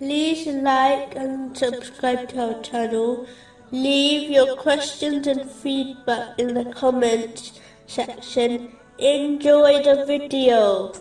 like and subscribe to our channel. Leave your questions and feedback in the comments section. Enjoy the video.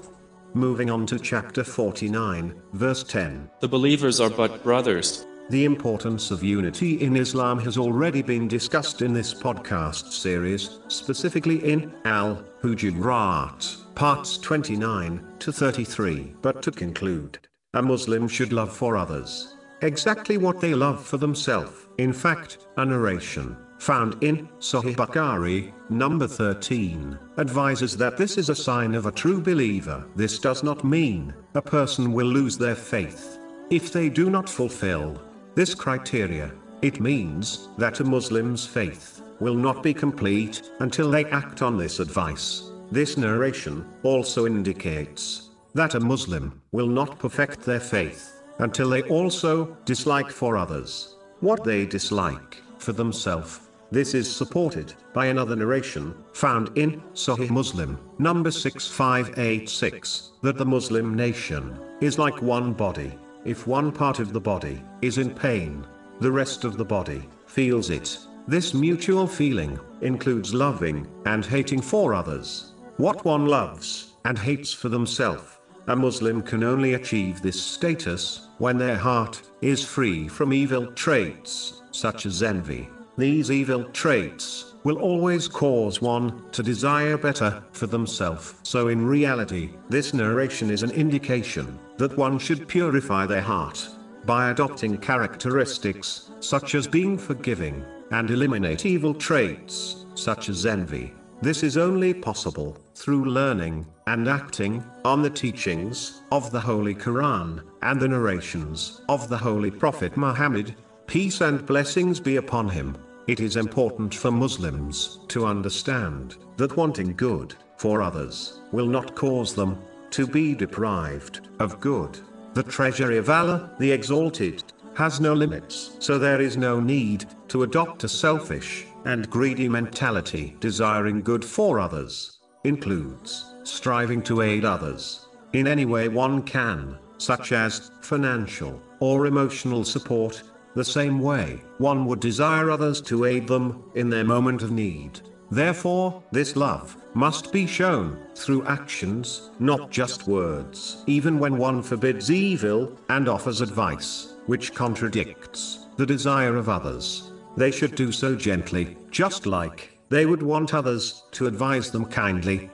Moving on to chapter 49, verse 10. The believers are but brothers. The importance of unity in Islam has already been discussed in this podcast series, specifically in Al Hujurat, parts 29 to 33. But to conclude, a Muslim should love for others exactly what they love for themselves. In fact, a narration found in Sahih Bukhari, number 13, advises that this is a sign of a true believer. This does not mean a person will lose their faith if they do not fulfill this criteria. It means that a Muslim's faith will not be complete until they act on this advice. This narration also indicates that a Muslim will not perfect their faith until they also dislike for others what they dislike for themselves. This is supported by another narration found in Sahih Muslim, number 6586, that the Muslim nation is like one body. If one part of the body is in pain, the rest of the body feels it. This mutual feeling includes loving and hating for others. What one loves and hates for themselves. A Muslim can only achieve this status when their heart is free from evil traits, such as envy. These evil traits will always cause one to desire better for themselves. So, in reality, this narration is an indication that one should purify their heart by adopting characteristics such as being forgiving and eliminate evil traits such as envy. This is only possible through learning and acting on the teachings of the Holy Quran and the narrations of the Holy Prophet Muhammad, peace and blessings be upon him. It is important for Muslims to understand that wanting good for others will not cause them to be deprived of good. The treasury of Allah, the Exalted, has no limits. So there is no need to adopt a selfish and greedy mentality. Desiring good for others includes striving to aid others in any way one can, such as financial or emotional support, the same way one would desire others to aid them in their moment of need. Therefore, this love must be shown through actions, not just words. Even when one forbids evil and offers advice, which contradicts the desire of others, they should do so gently, just like they would want others to advise them kindly,